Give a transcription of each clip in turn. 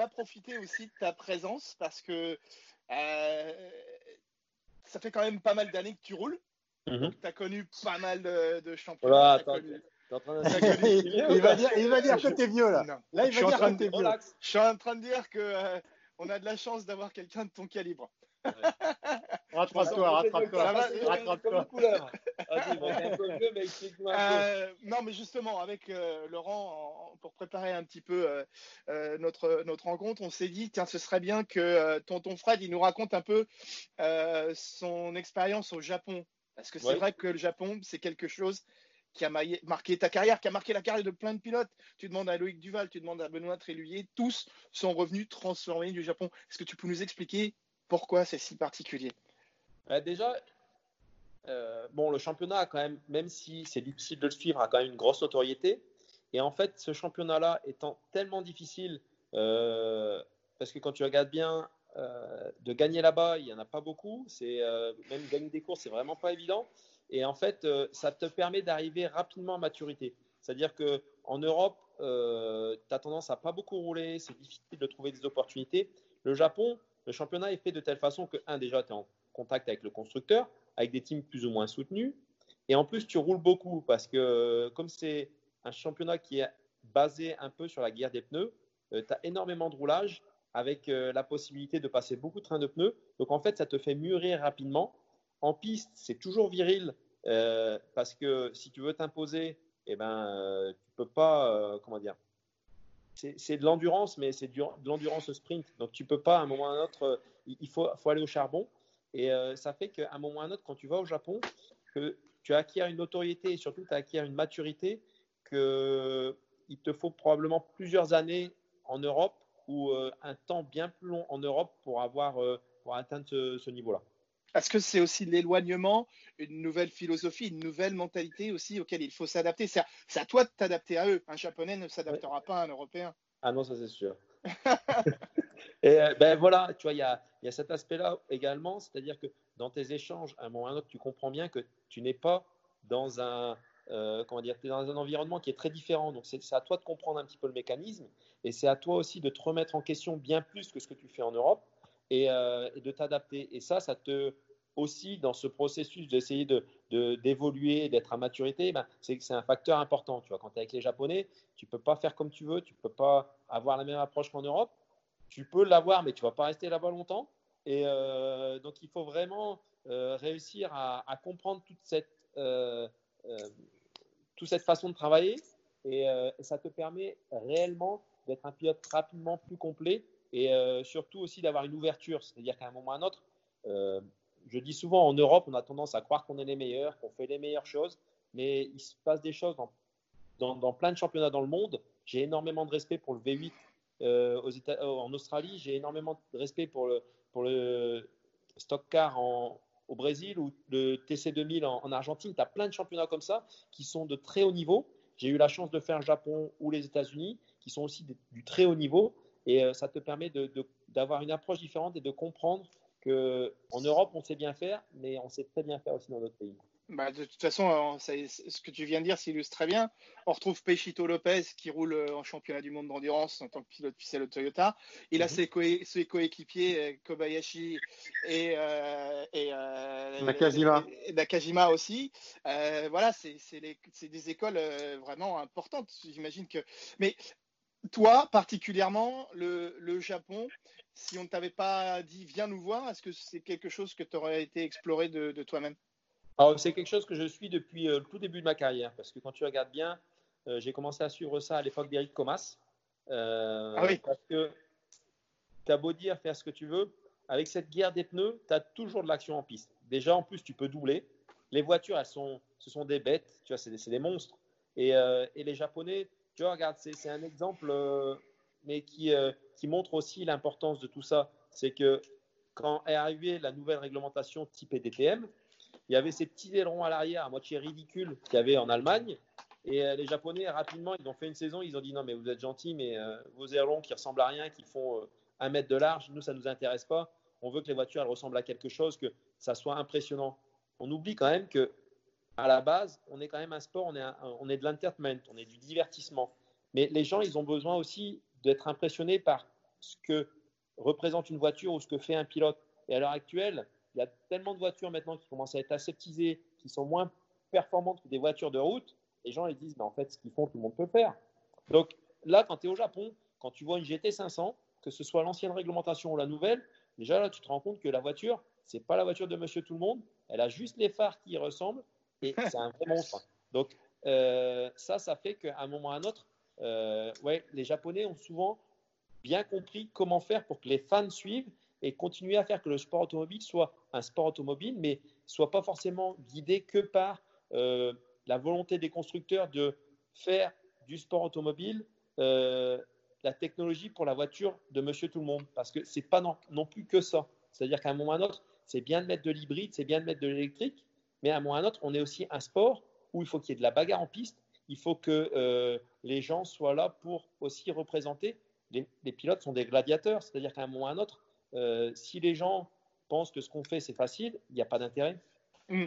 va profiter aussi de ta présence parce que euh, ça fait quand même pas mal d'années que tu roules. Mhm. Tu as connu pas mal de, de Voilà, championnats. t'as attends, connu- t'es en train de- il, va dire, il va dire que t'es vieux là. Non. Là, il Je suis va en dire train que de- t'es vieux. Relax. Je suis en train de dire que euh, on a de la chance d'avoir quelqu'un de ton calibre. Rattrape-toi, rattrape-toi. Rattrape-toi. Peu. Euh, non, mais justement, avec euh, Laurent, en- pour préparer un petit peu euh, euh, notre, notre rencontre, on s'est dit, tiens, ce serait bien que euh, tonton Fred, il nous raconte un peu euh, son expérience au Japon. Parce que c'est Ouais. vrai que le Japon, c'est quelque chose qui a marqué ta carrière, qui a marqué la carrière de plein de pilotes. Tu demandes à Loïc Duval, tu demandes à Benoît Tréluyer, tous sont revenus transformés du Japon. Est-ce que tu peux nous expliquer pourquoi c'est si particulier? Euh, déjà, euh, bon, le championnat a quand même, même si c'est difficile de le suivre, a quand même une grosse notoriété. Et en fait, ce championnat-là étant tellement difficile, euh, parce que quand tu regardes bien, euh, de gagner là-bas, il n'y en a pas beaucoup. C'est même gagner des courses, c'est vraiment pas évident. Et en fait, ça te permet d'arriver rapidement à maturité. C'est-à-dire que en Europe, tu as tendance à pas beaucoup rouler, c'est difficile de trouver des opportunités. Le Japon, le championnat est fait de telle façon que, un, déjà, tu es en contact avec le constructeur, avec des teams plus ou moins soutenus. Et en plus, tu roules beaucoup parce que, comme c'est un championnat qui est basé un peu sur la guerre des pneus, tu as énormément de roulage avec euh, la possibilité de passer beaucoup de trains de pneus. Donc, en fait, ça te fait mûrir rapidement. En piste, c'est toujours viril euh, parce que si tu veux t'imposer, eh ben, euh, tu peux pas, euh, comment dire, c'est de l'endurance, mais c'est de l'endurance sprint. Donc, tu peux pas, à un moment ou à un autre, euh, il faut aller au charbon. Et euh, ça fait qu'à un moment ou à un autre, quand tu vas au Japon, que tu acquiers une notoriété et surtout tu acquiers une maturité que il te faut probablement plusieurs années en Europe ou euh, un temps bien plus long en Europe pour avoir euh, pour atteindre ce, ce niveau-là. Est-ce que c'est aussi l'éloignement, une nouvelle philosophie, une nouvelle mentalité aussi auquel il faut s'adapter C'est à, c'est à toi de t'adapter à eux. Un Japonais ne s'adaptera pas à un Européen. Ah non, ça c'est sûr. Et euh, ben voilà, tu vois, il y a, y a cet aspect-là également, c'est-à-dire que dans tes échanges, à un moment ou à un autre, tu comprends bien que tu n'es pas dans un, euh, comment dire, dans un environnement qui est très différent. Donc c'est à toi de comprendre un petit peu le mécanisme et c'est à toi aussi de te remettre en question bien plus que ce que tu fais en Europe et, euh, de t'adapter. Et ça, ça te aussi dans ce processus d'essayer de de- d'évoluer, d'être à maturité, ben, c'est un facteur important. Tu vois, quand tu es avec les Japonais, tu peux pas faire comme tu veux, tu peux pas avoir la même approche qu'en Europe. Tu peux l'avoir, mais tu vas pas rester là-bas longtemps. Et euh, donc, il faut vraiment euh, réussir à, comprendre toute cette, euh, toute cette façon de travailler. Et, ça te permet réellement d'être un pilote rapidement plus complet et surtout aussi d'avoir une ouverture. C'est-à-dire qu'à un moment ou à un autre, je dis souvent en Europe, on a tendance à croire qu'on est les meilleurs, qu'on fait les meilleures choses, mais il se passe des choses dans plein de championnats dans le monde. J'ai énormément de respect pour le V8 euh, États, euh, en Australie, j'ai énormément de respect pour le, Stock Car au Brésil ou le TC2000 en, en Argentine. Tu as plein de championnats comme ça qui sont de très haut niveau. J'ai eu la chance de faire le Japon ou les États-Unis qui sont aussi du très haut niveau et euh, ça te permet d'avoir une approche différente et de comprendre que en Europe on sait bien faire, mais on sait très bien faire aussi dans d'autres pays. Bah, de toute façon, euh, ça- ce que tu viens de dire s'illustre très bien. On retrouve Pechito Lopez qui roule euh, en championnat du monde d'endurance en tant que pilote officiel de Toyota. Il a Mhm. ses, coé- ses coéquipiers euh, Kobayashi et, euh, et, euh, Nakajima. et Nakajima aussi. Euh, voilà, c'est des écoles euh, vraiment importantes. J'imagine que. Mais toi, particulièrement, le, le Japon, si on ne t'avait pas dit viens nous voir, est-ce que c'est quelque chose que tu aurais été exploré de, de toi-même? C'est quelque chose que je suis depuis euh, le tout début de ma carrière, parce que quand tu regardes bien, euh, j'ai commencé à suivre ça à l'époque d'Eric Comas. Euh, Ah oui. Parce que tu as beau dire, faire ce que tu veux, avec cette guerre des pneus, tu as toujours de l'action en piste. Déjà, en plus, tu peux doubler. Les voitures, elles sont, ce sont des bêtes, tu vois, c'est des, des monstres. Et, euh, et les Japonais, tu vois, regarde, c'est un exemple, euh, mais qui, qui montre aussi l'importance de tout ça. C'est que quand est arrivée la nouvelle réglementation type EDTM, il y avait ces petits ailerons à l'arrière à moitié ridicules qu'il y avait en Allemagne. Et euh, les Japonais, rapidement, ils ont fait une saison, ils ont dit non, mais vous êtes gentils, mais euh, vos ailerons qui ressemblent à rien, qui font euh, un mètre de large, nous, ça ne nous intéresse pas. On veut que les voitures, elles ressemblent à quelque chose, que ça soit impressionnant. On oublie quand même que à la base, on est quand même un sport, on est, on est de l'entertainment, on est du divertissement. Mais les gens, ils ont besoin aussi d'être impressionnés par ce que représente une voiture ou ce que fait un pilote. Et à l'heure actuelle, il y a tellement de voitures maintenant qui commencent à être aseptisées, qui sont moins performantes que des voitures de route. Les gens ils disent, mais en fait, ce qu'ils font, tout le monde peut le faire. Donc là, quand tu es au Japon, quand tu vois une GT500, que ce soit l'ancienne réglementation ou la nouvelle, déjà là, tu te rends compte que la voiture, c'est pas la voiture de Monsieur Tout le Monde. Elle a juste les phares qui y ressemblent et c'est un vrai monstre. Donc euh, ça, ça fait qu'à un moment ou à un autre, euh, ouais, les Japonais ont souvent bien compris comment faire pour que les fans suivent et continuer à faire que le sport automobile soit un sport automobile, mais soit pas forcément guidé que par euh, la volonté des constructeurs de faire du sport automobile la technologie pour la voiture de Monsieur Tout le Monde, parce que c'est pas non, non, plus que ça. C'est-à-dire qu'à un moment ou à un autre, c'est bien de mettre de l'hybride, c'est bien de mettre de l'électrique, mais à un moment ou à un autre, on est aussi un sport où il faut qu'il y ait de la bagarre en piste, il faut que euh, les gens soient là pour aussi représenter. Les, pilotes sont des gladiateurs, c'est-à-dire qu'à un moment ou à un autre, euh, si les gens pensent que ce qu'on fait c'est facile, il n'y a pas d'intérêt. Mmh.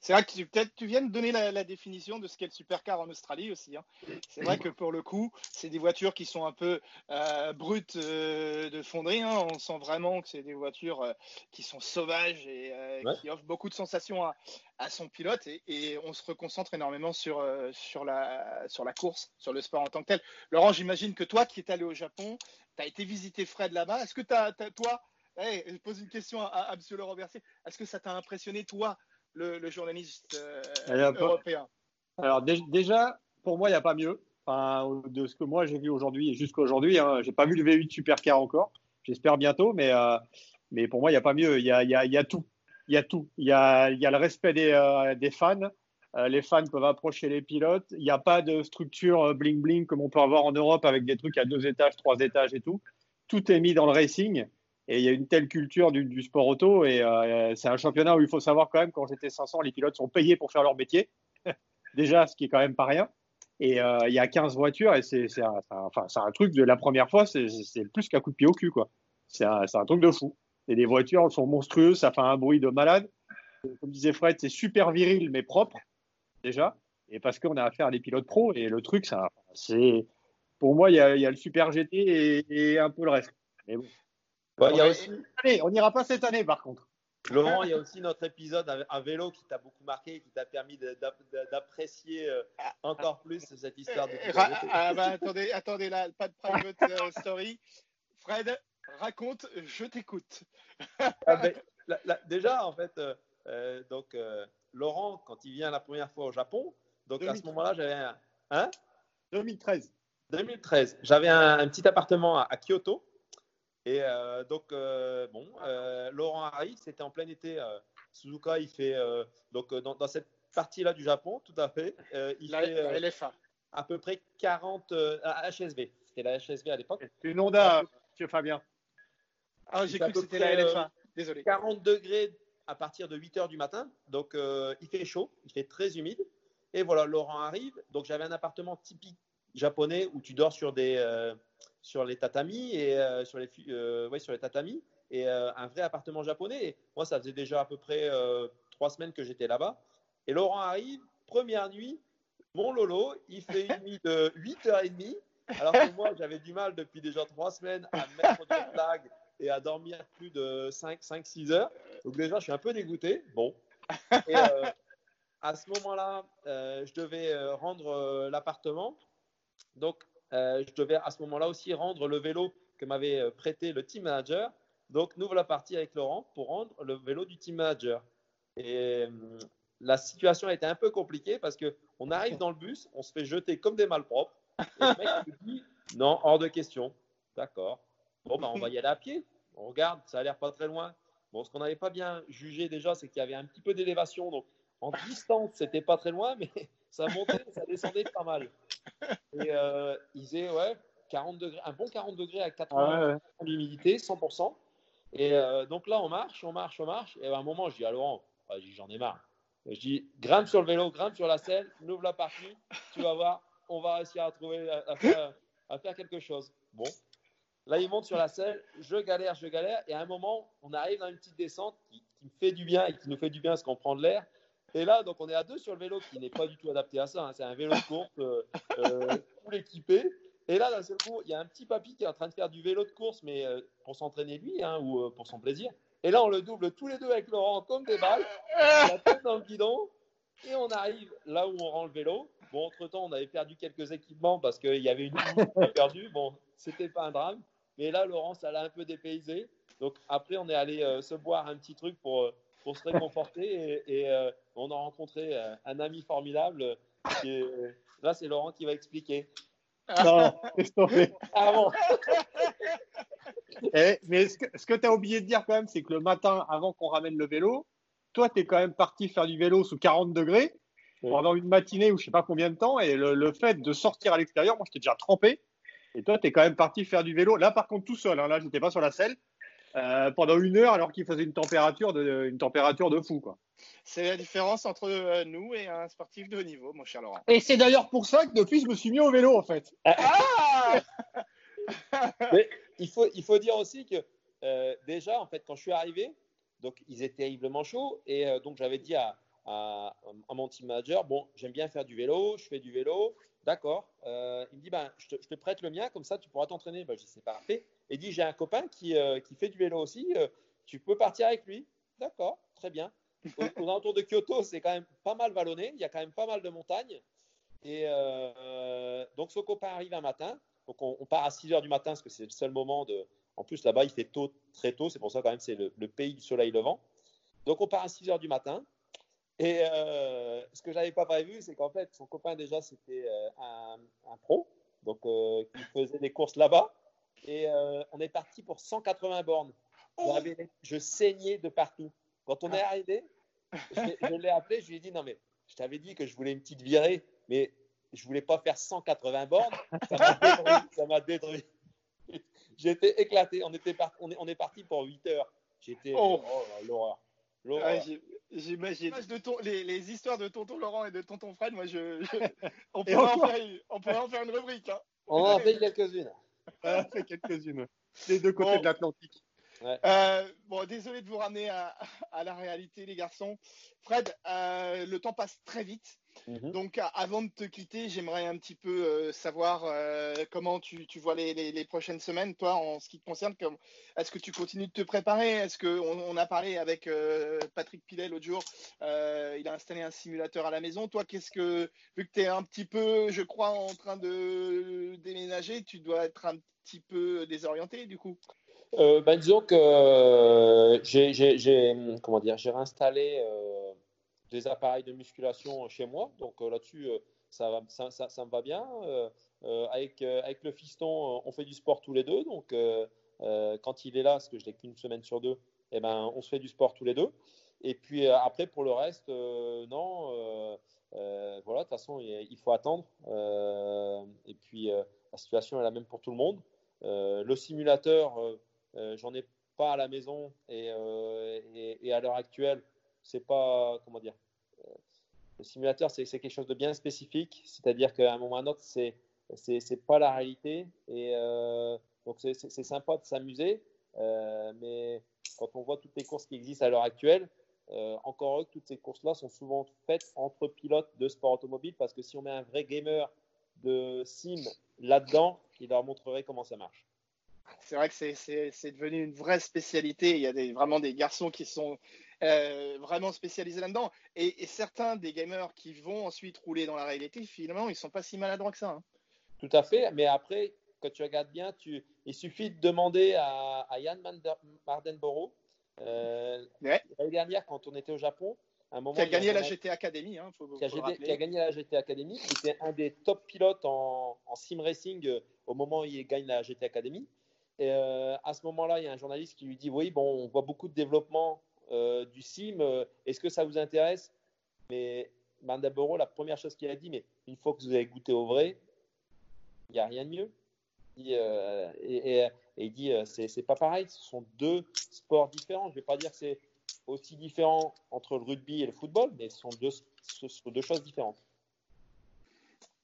C'est vrai que peut-être tu viens de donner la, définition de ce qu'est le supercar en Australie aussi. Hein. C'est vrai que pour le coup, c'est des voitures qui sont un peu euh, brutes euh, de fonderie. Hein. On sent vraiment que c'est des voitures euh, qui sont sauvages et qui offrent beaucoup de sensations à, son pilote. Et, on se reconcentre énormément sur, sur, la, sur la course, sur le sport en tant que tel. Laurent, j'imagine que toi qui es allé au Japon, tu as été visiter Fred là-bas. Est-ce que tu as, toi, je pose une question à, à M. Laurent Bercier, est-ce que ça t'a impressionné, toi le, journaliste euh, européen? Alors déjà, pour moi, il n'y a pas mieux. Enfin, de ce que moi j'ai vu aujourd'hui et jusqu'à aujourd'hui, hein, j'ai pas vu le V8 Supercar encore. J'espère bientôt, mais, euh, mais pour moi, il n'y a pas mieux. Il y a, y, a, y a, tout. Il y a tout. Il y a, y a le respect des, euh, des fans. Les fans peuvent approcher les pilotes. Il n'y a pas de structure bling bling comme on peut avoir en Europe avec des trucs à deux étages, trois étages et tout. Tout est mis dans le racing. Et il y a une telle culture du, sport auto. Et euh, c'est un championnat où il faut savoir quand même, quand j'étais 500, les pilotes sont payés pour faire leur métier. Déjà, ce qui est quand même pas rien. Et euh, il y a 15 voitures et c'est un, un truc de la première fois, c'est plus qu'un coup de pied au cul. quoi. C'est un, un, truc de fou. Et les voitures sont monstrueuses, ça fait un bruit de malade. Comme disait Fred, c'est super viril mais propre, déjà. Et parce qu'on a affaire à des pilotes pros. Et le truc, c'est pour moi, il y, a, y a, le super GT et, et un peu le reste. Mais bon il y a aussi... on n'ira pas cette année par contre. Laurent, il y a aussi notre épisode à vélo qui t'a beaucoup marqué, qui t'a permis d'apprécier euh, encore plus cette histoire de. Ah, bah, attendez, attendez là, pas de private euh, story. Fred, raconte, je t'écoute. Ah, déjà, en fait, euh, donc Laurent, quand il vient la première fois au Japon, donc à ce moment-là, j'avais un. Hein? 2013. 2013. J'avais un, petit appartement à Kyoto. Et euh, donc, euh, bon, euh, Laurent arrive, c'était en plein été. Suzuka, il fait, donc dans, cette partie-là du Japon, tout à fait, il fait LFA. à peu près 40 HSV. C'était la HSV à l'époque. C'est une Honda, monsieur Fabien. Ah, j'ai cru que c'était la LFA. Désolé. 40 degrés à partir de 8 heures du matin. Donc, il fait chaud, il fait très humide. Et voilà, Laurent arrive. Donc, j'avais un appartement typique japonais où tu dors sur des, sur les tatamis et euh, sur les euh, ouais, sur les tatamis et euh, un vrai appartement japonais. Et moi, ça faisait déjà à peu près trois semaines que j'étais là-bas. Et Laurent arrive, première nuit, mon Lolo, il fait une nuit de 8h30. Alors que moi, j'avais du mal depuis déjà trois semaines à mettre de flag et à dormir plus de 5-6 heures. Donc déjà, je suis un peu dégoûté. Bon. Et à ce moment-là, je devais rendre l'appartement. Donc, euh, je devais à ce moment-là aussi rendre le vélo que m'avait euh, prêté le team manager. Donc, nous voilà partis avec Laurent pour rendre le vélo du team manager. Et euh, la situation a été un peu compliquée parce qu'on arrive dans le bus, on se fait jeter comme des malpropres. Et le mec me dit Non, hors de question. D'accord. Bon, bah, on va y aller à pied. On regarde, ça a l'air pas très loin. Bon, ce qu'on n'avait pas bien jugé déjà, c'est qu'il y avait un petit peu d'élévation. Donc, en distance, c'était pas très loin, mais ça montait, ça descendait pas mal. Et euh, il faisait ouais, 40 degrés, un bon 40 degrés à 80 d'humidité, 100%. Et euh, donc là, on marche, on marche, on marche. Et à un moment, je dis à Laurent, j'en ai marre. Je dis, grimpe sur le vélo, grimpe sur la selle, ouvre la partie, tu vas voir, on va réussir à trouver, à, faire, à faire, quelque chose. Bon. Là, il monte sur la selle, je galère, je galère. Et à un moment, on arrive dans une petite descente qui, qui me fait du bien et qui nous fait du bien parce qu'on prend de l'air. Et là, donc, on est à deux sur le vélo qui n'est pas du tout adapté à ça. Hein. C'est un vélo de course, euh, euh, tout équipé. Et là, d'un seul coup, il y a un petit papy qui est en train de faire du vélo de course, mais euh, pour s'entraîner lui, hein, ou euh, pour son plaisir. Et là, on le double tous les deux avec Laurent, comme des balles, la tête dans le guidon, et on arrive là où on rend le vélo. Bon, entre-temps, on avait perdu quelques équipements parce qu'il y avait une roue perdue. Bon, c'était pas un drame. Mais là, Laurent, ça l'a un peu dépaysé. Donc après, on est allé euh, se boire un petit truc pour, euh, pour se réconforter. Et, et euh, on a rencontré euh, un ami formidable. Qui est- Là, c'est Laurent qui va expliquer. Non, laisse tomber. Ah bon? Eh, mais ce que, que tu as oublié de dire quand même, c'est que le matin, avant qu'on ramène le vélo, toi, tu es quand même parti faire du vélo sous 40 degrés pendant une matinée ou je sais pas combien de temps. Et le, le fait de sortir à l'extérieur, moi, j'étais déjà trempé. Et toi, tu es quand même parti faire du vélo. Là, par contre, tout seul. hein, là, je n'étais pas sur la selle. euh, pendant une heure alors qu'il faisait une température de, une température de fou. Quoi. C'est la différence entre euh, nous et un sportif de haut niveau, mon cher Laurent. Et c'est d'ailleurs pour ça que depuis, je me suis mis au vélo en fait. Ah Mais il faut, il faut dire aussi que euh, déjà, en fait, quand je suis arrivé, donc ils étaient terriblement chauds et euh, donc j'avais dit à, à, à mon team manager, bon, j'aime bien faire du vélo, je fais du vélo, d'accord. Euh, il me dit, ben, je te, je te prête le mien, comme ça tu pourras t'entraîner. Ben, je dis, c'est parfait. Et il dit, j'ai un copain qui, euh, qui fait du vélo aussi, euh, tu peux partir avec lui. D'accord, très bien. Au- Aux alentours de Kyoto, c'est quand même pas mal vallonné, il y a quand même pas mal de montagnes. Et donc ce copain arrive un matin, donc on, on part à 6 heures du matin parce que c'est le seul moment de. En plus là-bas il fait tôt, très tôt, c'est pour ça quand même c'est le, le pays du soleil levant. Donc on part à 6 heures du matin. Et euh, ce que j'avais pas prévu, c'est qu'en fait son copain déjà c'était euh, un, un pro, donc euh, qui faisait des courses là-bas. Et euh, on est parti pour 180 bornes. J'avais- Je saignais de partout. Quand on est arrivé, je, l'ai- je l'ai appelé, je lui ai dit non mais je t'avais dit que je voulais une petite virée, mais je voulais pas faire 180 bornes. Ça m'a détruit. Détruit. J'étais éclaté. On, était par- on, est, on est parti pour 8 heures. J'étais. Oh. Oh, l'horreur. L'horreur. Ouais, j'ai- J'imagine. Les, les histoires de tonton Laurent et de tonton Fred, moi, je, je- on, pourrait en faire, une- on pourrait en faire une rubrique. hein. On en a fait quelques-unes. Ah, c'est quelques-unes. Les deux côtés Bon. de l'Atlantique. Euh, bon, désolé de vous ramener à, à la réalité, les garçons. Fred, euh, le temps passe très vite. Mhm. Donc, à- avant de te quitter, j'aimerais un petit peu euh, savoir euh, comment tu, tu vois les, les- les prochaines semaines, toi, en ce qui te concerne. Est-ce que tu continues de te préparer? Est-ce que on, a parlé avec euh, Patrick Pilet l'autre jour euh, Il a installé un simulateur à la maison. Toi, qu'est-ce que, vu que tu es un petit peu, je crois, en train de déménager, tu dois être un petit peu désorienté, du coup? Euh, ben, disons que euh, j'ai, comment dire, j'ai réinstallé euh, des appareils de musculation chez moi. Donc euh, là-dessus, ça, ça, me va bien. Avec, avec le fiston, on fait du sport tous les deux. Donc quand il est là, parce que je l'ai qu'une semaine sur deux, eh ben, on se fait du sport tous les deux. Et puis après, pour le reste, non. voilà, de toute façon, il, faut attendre. Et puis, la situation est la même pour tout le monde. Le simulateur, j'en ai pas à la maison et, euh, et, à l'heure actuelle, c'est pas comment dire. euh, le simulateur, c'est quelque chose de bien spécifique, c'est-à-dire qu'à un moment ou à un autre, c'est c'est pas la réalité et euh, donc c'est- sympa de s'amuser, euh, mais quand on voit toutes les courses qui existent à l'heure actuelle, euh, encore que toutes ces courses-là sont souvent faites entre pilotes de sport automobile parce que si on met un vrai gamer de sim là-dedans, il leur montrerait comment ça marche. C'est vrai que c'est- devenu une vraie spécialité. Il y a des, vraiment des garçons qui sont euh, vraiment spécialisés là-dedans. Et, et certains des gamers qui vont ensuite rouler dans la réalité, finalement, ils sont pas si maladroits que ça. hein. Tout à fait, mais après, quand tu regardes bien, tu... il suffit de demander à, à Yann Mardenborough. Euh, Ouais. L'année dernière, quand on était au Japon, à un moment, Qui a gagné la GT Academy. Hein, faut, qui a, qui gagné la GT Academy, qui était un des top pilotes en, en sim racing euh, au moment où il gagne la GT Academy. Et euh, à ce moment-là, il y a un journaliste qui lui dit Oui, bon, on voit beaucoup de développement euh, du sim, euh, est-ce que ça vous intéresse? Mais Mandaboro, la première chose qu'il a dit Mais une fois que vous avez goûté au vrai, il n'y a rien de mieux. Et, il dit c'est pas pareil, ce sont deux sports différents. Je vais pas dire que c'est aussi différent entre le rugby et le football, mais ce sont deux choses différentes.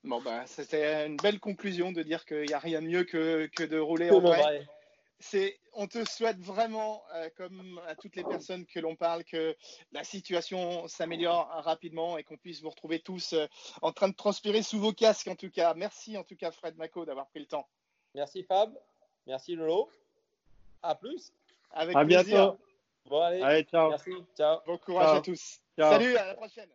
Bon, bah, c'était une belle conclusion de dire qu'il n'y a rien de mieux que, que de rouler en vrai. vrai. c'est, on te souhaite vraiment, euh, comme à toutes les personnes que l'on parle, que la situation s'améliore rapidement et qu'on puisse vous retrouver tous euh, en train de transpirer sous vos casques. En tout cas, merci en tout cas Fred Mako d'avoir pris le temps. Merci Fab, merci Lolo. À plus. Avec À plaisir. bientôt. Bon allez, Allez, ciao. merci, ciao. Bon courage Ciao. à tous. Ciao. Salut, à la prochaine.